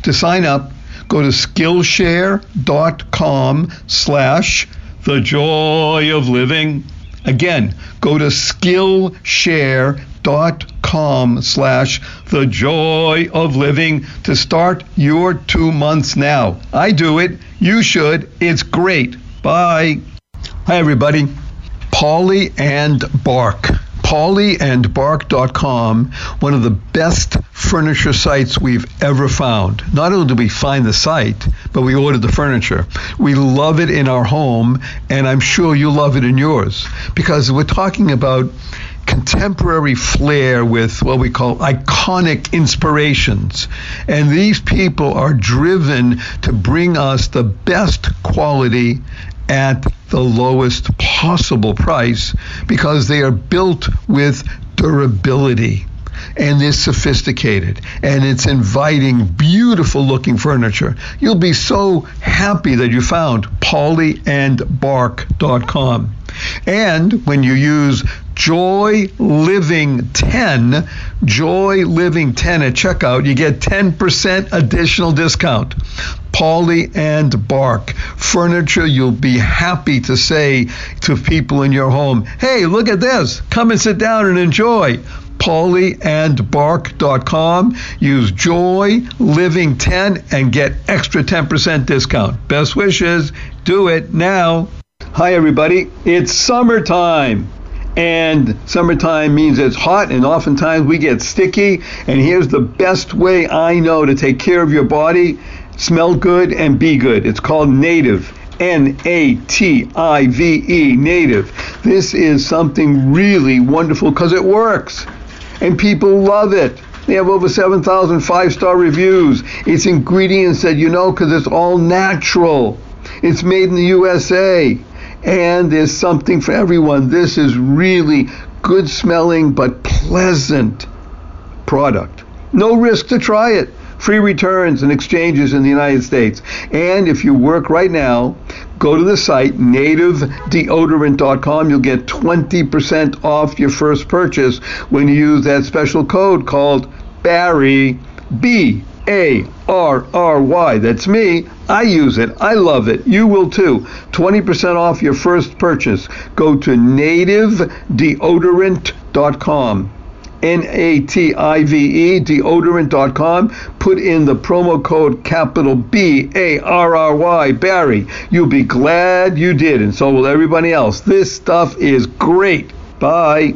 S1: To sign up, go to skillshare.com slash the joy of living. Again, go to skillshare.com slash the joy of living to start your two months now. I do it. You should. It's great. Bye. Hi, everybody. Poly and Bark. PolyandBark.com, one of the best furniture sites we've ever found. Not only did we find the site, but we ordered the furniture. We love it in our home, and I'm sure you love it in yours because we're talking about contemporary flair with what we call iconic inspirations. And these people are driven to bring us the best quality at the lowest possible price because they are built with durability and is sophisticated and it's inviting, beautiful looking furniture. You'll be so happy that you found polyandbark.com. And when you use Joy Living 10, Joy Living 10 at checkout, you get 10% additional discount. Poly and Bark furniture you'll be happy to say to people in your home, hey, look at this. Come and sit down and enjoy. PolyandBark.com. Use Joy Living 10 and get extra 10% discount. Best wishes. Do it now. Hi, everybody. It's summertime. And summertime means it's hot, and oftentimes we get sticky. And here's the best way I know to take care of your body smell good and be good. It's called Native. N A T I V E, native. This is something really wonderful because it works and people love it. They have over 7,000 five star reviews. It's ingredients that you know because it's all natural. It's made in the USA. And there's something for everyone. This is really good smelling but pleasant product. No risk to try it.
S2: free returns and exchanges in the United States. And if you work right now, go to the site nativedeodorant.com. You'll get 20% off your first purchase when you use that special code called Barry B A R R Y. That's me. I use it. I love it. You will too. 20% off your first purchase. Go to nativedeodorant.com. N A T I V E, deodorant.com. Put in the promo code capital B A R R Y, Barry. You'll be glad you did, and so will everybody else. This stuff is great. Bye.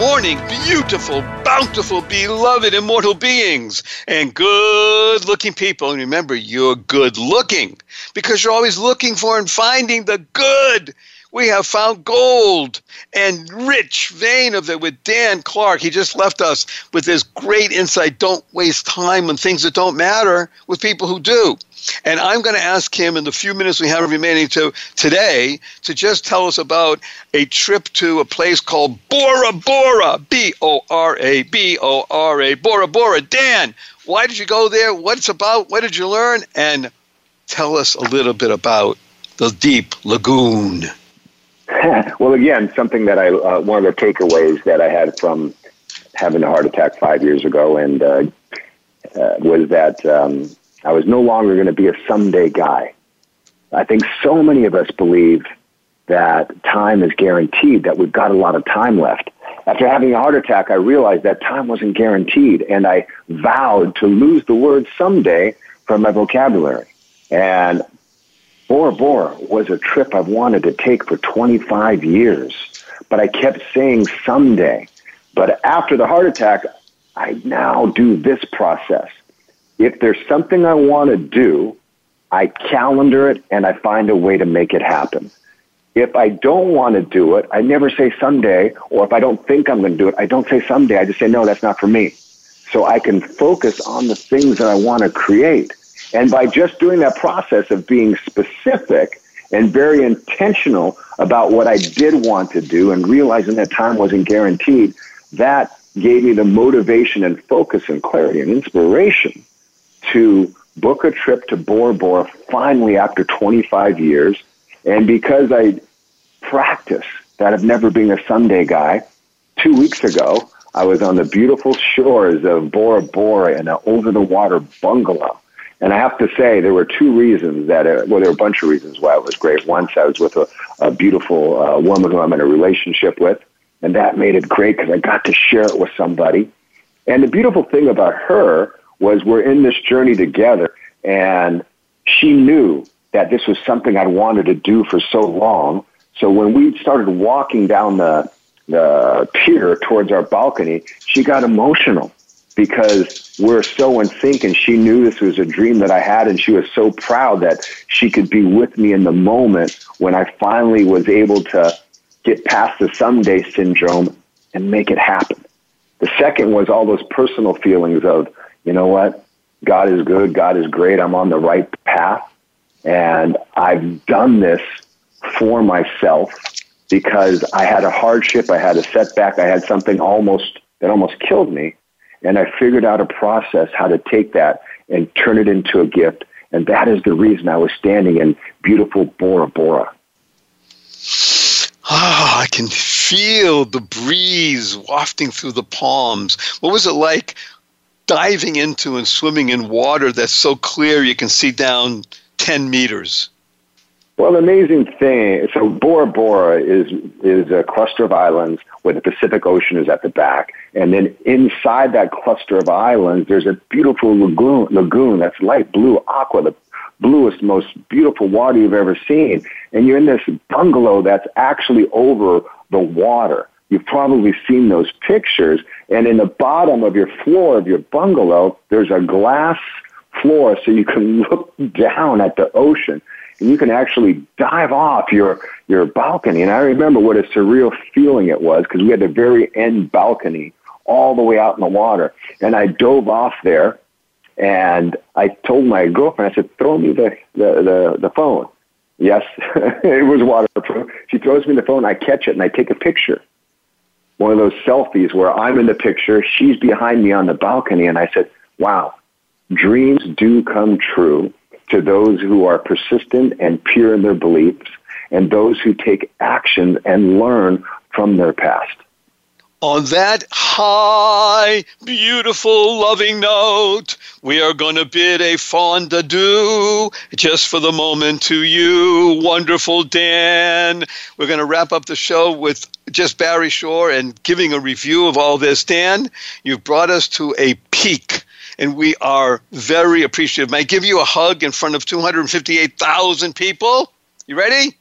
S1: morning, beautiful, bountiful, beloved, immortal beings, and good looking people. And remember, you're good looking because you're always looking for and finding the good. We have found gold and rich vein of it with Dan Clark. He just left us with this great insight. Don't waste time on things that don't matter with people who do. And I'm going to ask him in the few minutes we have remaining to today to just tell us about a trip to a place called Bora Bora, B O R A B O R A, Bora Bora. Dan, why did you go there? What it's about? What did you learn? And tell us a little bit about the deep lagoon.
S4: well, again, something that I uh, one of the takeaways that I had from having a heart attack five years ago, and uh, uh, was that um, I was no longer going to be a someday guy. I think so many of us believe that time is guaranteed, that we've got a lot of time left. After having a heart attack, I realized that time wasn't guaranteed, and I vowed to lose the word someday from my vocabulary. And Bora Bora was a trip I've wanted to take for 25 years, but I kept saying someday. But after the heart attack, I now do this process if there's something I want to do, I calendar it and I find a way to make it happen. If I don't want to do it, I never say someday, or if I don't think I'm going to do it, I don't say someday. I just say, no, that's not for me. So I can focus on the things that I want to create. And by just doing that process of being specific and very intentional about what I did want to do and realizing that time wasn't guaranteed, that gave me the motivation and focus and clarity and inspiration to book a trip to Bora Bora finally after 25 years. And because I practice that of never being a Sunday guy, two weeks ago, I was on the beautiful shores of Bora Bora in an over the water bungalow. And I have to say, there were two reasons that, uh, well, there were a bunch of reasons why it was great. Once I was with a, a beautiful uh, woman who I'm in a relationship with, and that made it great because I got to share it with somebody. And the beautiful thing about her was we're in this journey together and she knew that this was something I'd wanted to do for so long. So when we started walking down the, the pier towards our balcony, she got emotional because we're so in sync and she knew this was a dream that I had and she was so proud that she could be with me in the moment when I finally was able to get past the someday syndrome and make it happen. The second was all those personal feelings of you know what? God is good. God is great. I'm on the right path. And I've done this for myself because I had a hardship. I had a setback. I had something almost that almost killed me. And I figured out a process how to take that and turn it into a gift. And that is the reason I was standing in beautiful Bora Bora.
S1: Oh, I can feel the breeze wafting through the palms. What was it like diving into and swimming in water that's so clear you can see down 10 meters?
S4: Well, the amazing thing, so Bora Bora is is a cluster of islands where the Pacific Ocean is at the back, and then inside that cluster of islands, there's a beautiful lagoon. Lagoon that's light blue aqua, the bluest, most beautiful water you've ever seen, and you're in this bungalow that's actually over the water. You've probably seen those pictures. And in the bottom of your floor of your bungalow, there's a glass floor so you can look down at the ocean and you can actually dive off your, your balcony. And I remember what a surreal feeling it was because we had the very end balcony all the way out in the water. And I dove off there and I told my girlfriend, I said, throw me the, the, the, the phone. Yes, it was waterproof. She throws me the phone. I catch it and I take a picture. One of those selfies where I'm in the picture, she's behind me on the balcony, and I said, wow, dreams do come true to those who are persistent and pure in their beliefs and those who take action and learn from their past.
S1: On that high, beautiful, loving note, we are going to bid a fond adieu just for the moment to you, wonderful Dan. We're going to wrap up the show with just Barry Shore and giving a review of all this. Dan, you've brought us to a peak and we are very appreciative. May I give you a hug in front of 258,000 people? You ready?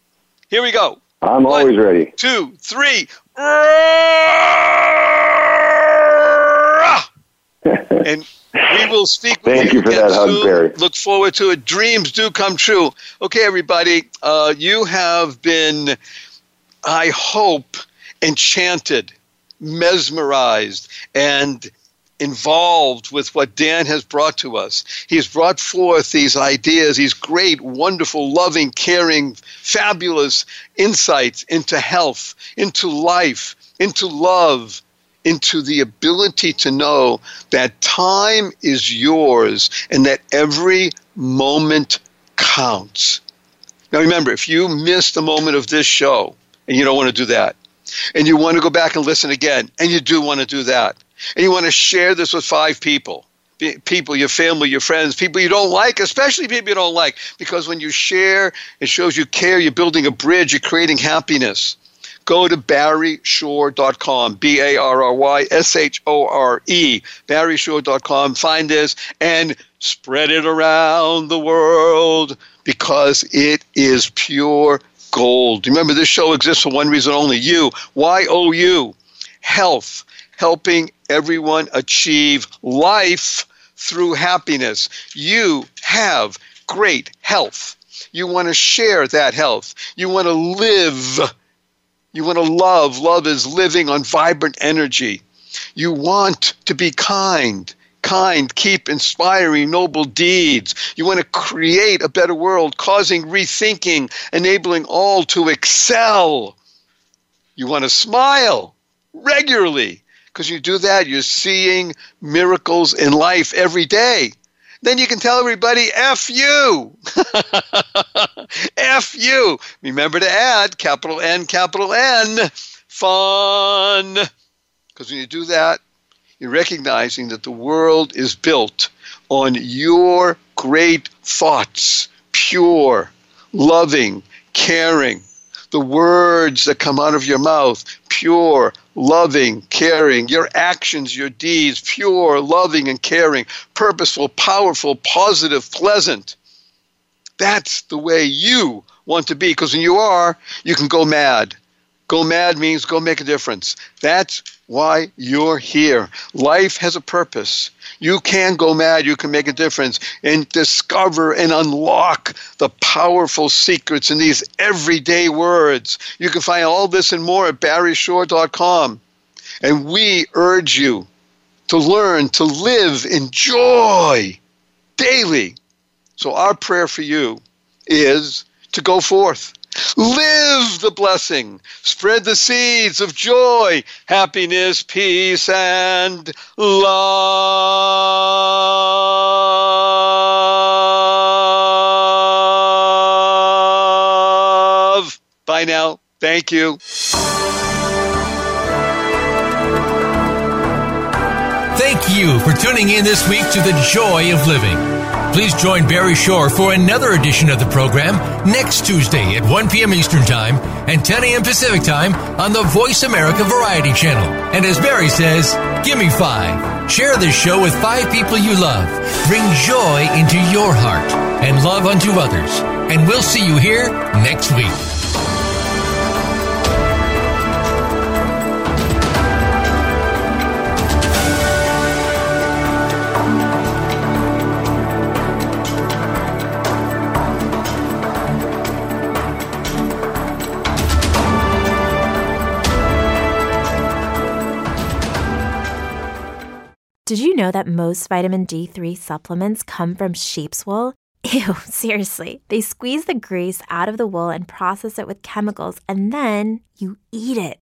S1: Here we go.
S4: I'm One, always ready.
S1: Two, three. and we will speak with
S4: Thank
S1: you,
S4: you for that hug,
S1: soon.
S4: Barry.
S1: Look forward to it. Dreams do come true. Okay, everybody, uh, you have been, I hope, enchanted, mesmerized, and involved with what Dan has brought to us. He's brought forth these ideas, these great, wonderful, loving, caring, fabulous insights into health, into life, into love, into the ability to know that time is yours and that every moment counts. Now remember, if you missed a moment of this show, and you don't want to do that, and you want to go back and listen again, and you do want to do that, and you want to share this with five people. People, your family, your friends, people you don't like, especially people you don't like, because when you share, it shows you care, you're building a bridge, you're creating happiness. Go to barryshore.com, B A R R Y S H O R E, barryshore.com. Find this and spread it around the world because it is pure gold. Remember, this show exists for one reason only. You. Y O U, health helping everyone achieve life through happiness. You have great health. You want to share that health. You want to live. You want to love. Love is living on vibrant energy. You want to be kind. Kind, keep inspiring noble deeds. You want to create a better world, causing rethinking, enabling all to excel. You want to smile regularly, because you do that, you're seeing miracles in life every day. Then you can tell everybody, F you. F you. Remember to add capital N, capital N, fun. Because when you do that, you're recognizing that the world is built on your great thoughts, pure, loving, caring. The words that come out of your mouth, pure, loving, caring, your actions, your deeds, pure, loving, and caring, purposeful, powerful, positive, pleasant. That's the way you want to be because when you are, you can go mad. Go mad means go make a difference. That's why you're here. Life has a purpose. You can go mad, you can make a difference, and discover and unlock the powerful secrets in these everyday words. You can find all this and more at barryshore.com. And we urge you to learn to live in joy daily. So, our prayer for you is to go forth Live the blessing. Spread the seeds of joy, happiness, peace, and love. Bye now. Thank you.
S7: You for tuning in this week to The Joy of Living. Please join Barry Shore for another edition of the program next Tuesday at 1 p.m. Eastern Time and 10 a.m. Pacific Time on the Voice America Variety Channel. And as Barry says, give me five. Share this show with five people you love. Bring joy into your heart and love unto others. And we'll see you here next week.
S8: Did you know that most vitamin D3 supplements come from sheep's wool? Ew, seriously. They squeeze the grease out of the wool and process it with chemicals, and then you eat it.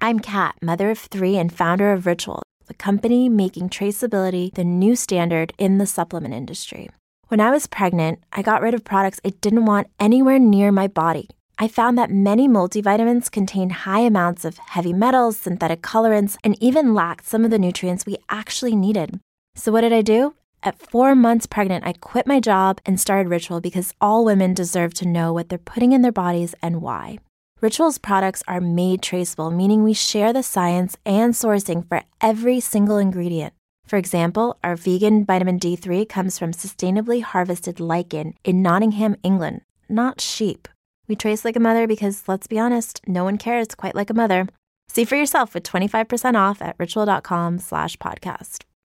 S8: I'm Kat, mother of three and founder of Ritual, the company making traceability the new standard in the supplement industry. When I was pregnant, I got rid of products I didn't want anywhere near my body. I found that many multivitamins contain high amounts of heavy metals, synthetic colorants, and even lacked some of the nutrients we actually needed. So, what did I do? At four months pregnant, I quit my job and started Ritual because all women deserve to know what they're putting in their bodies and why. Ritual's products are made traceable, meaning we share the science and sourcing for every single ingredient. For example, our vegan vitamin D3 comes from sustainably harvested lichen in Nottingham, England, not sheep. We trace like a mother because, let's be honest, no one cares quite like a mother. See for yourself with 25% off at ritual.com slash podcast.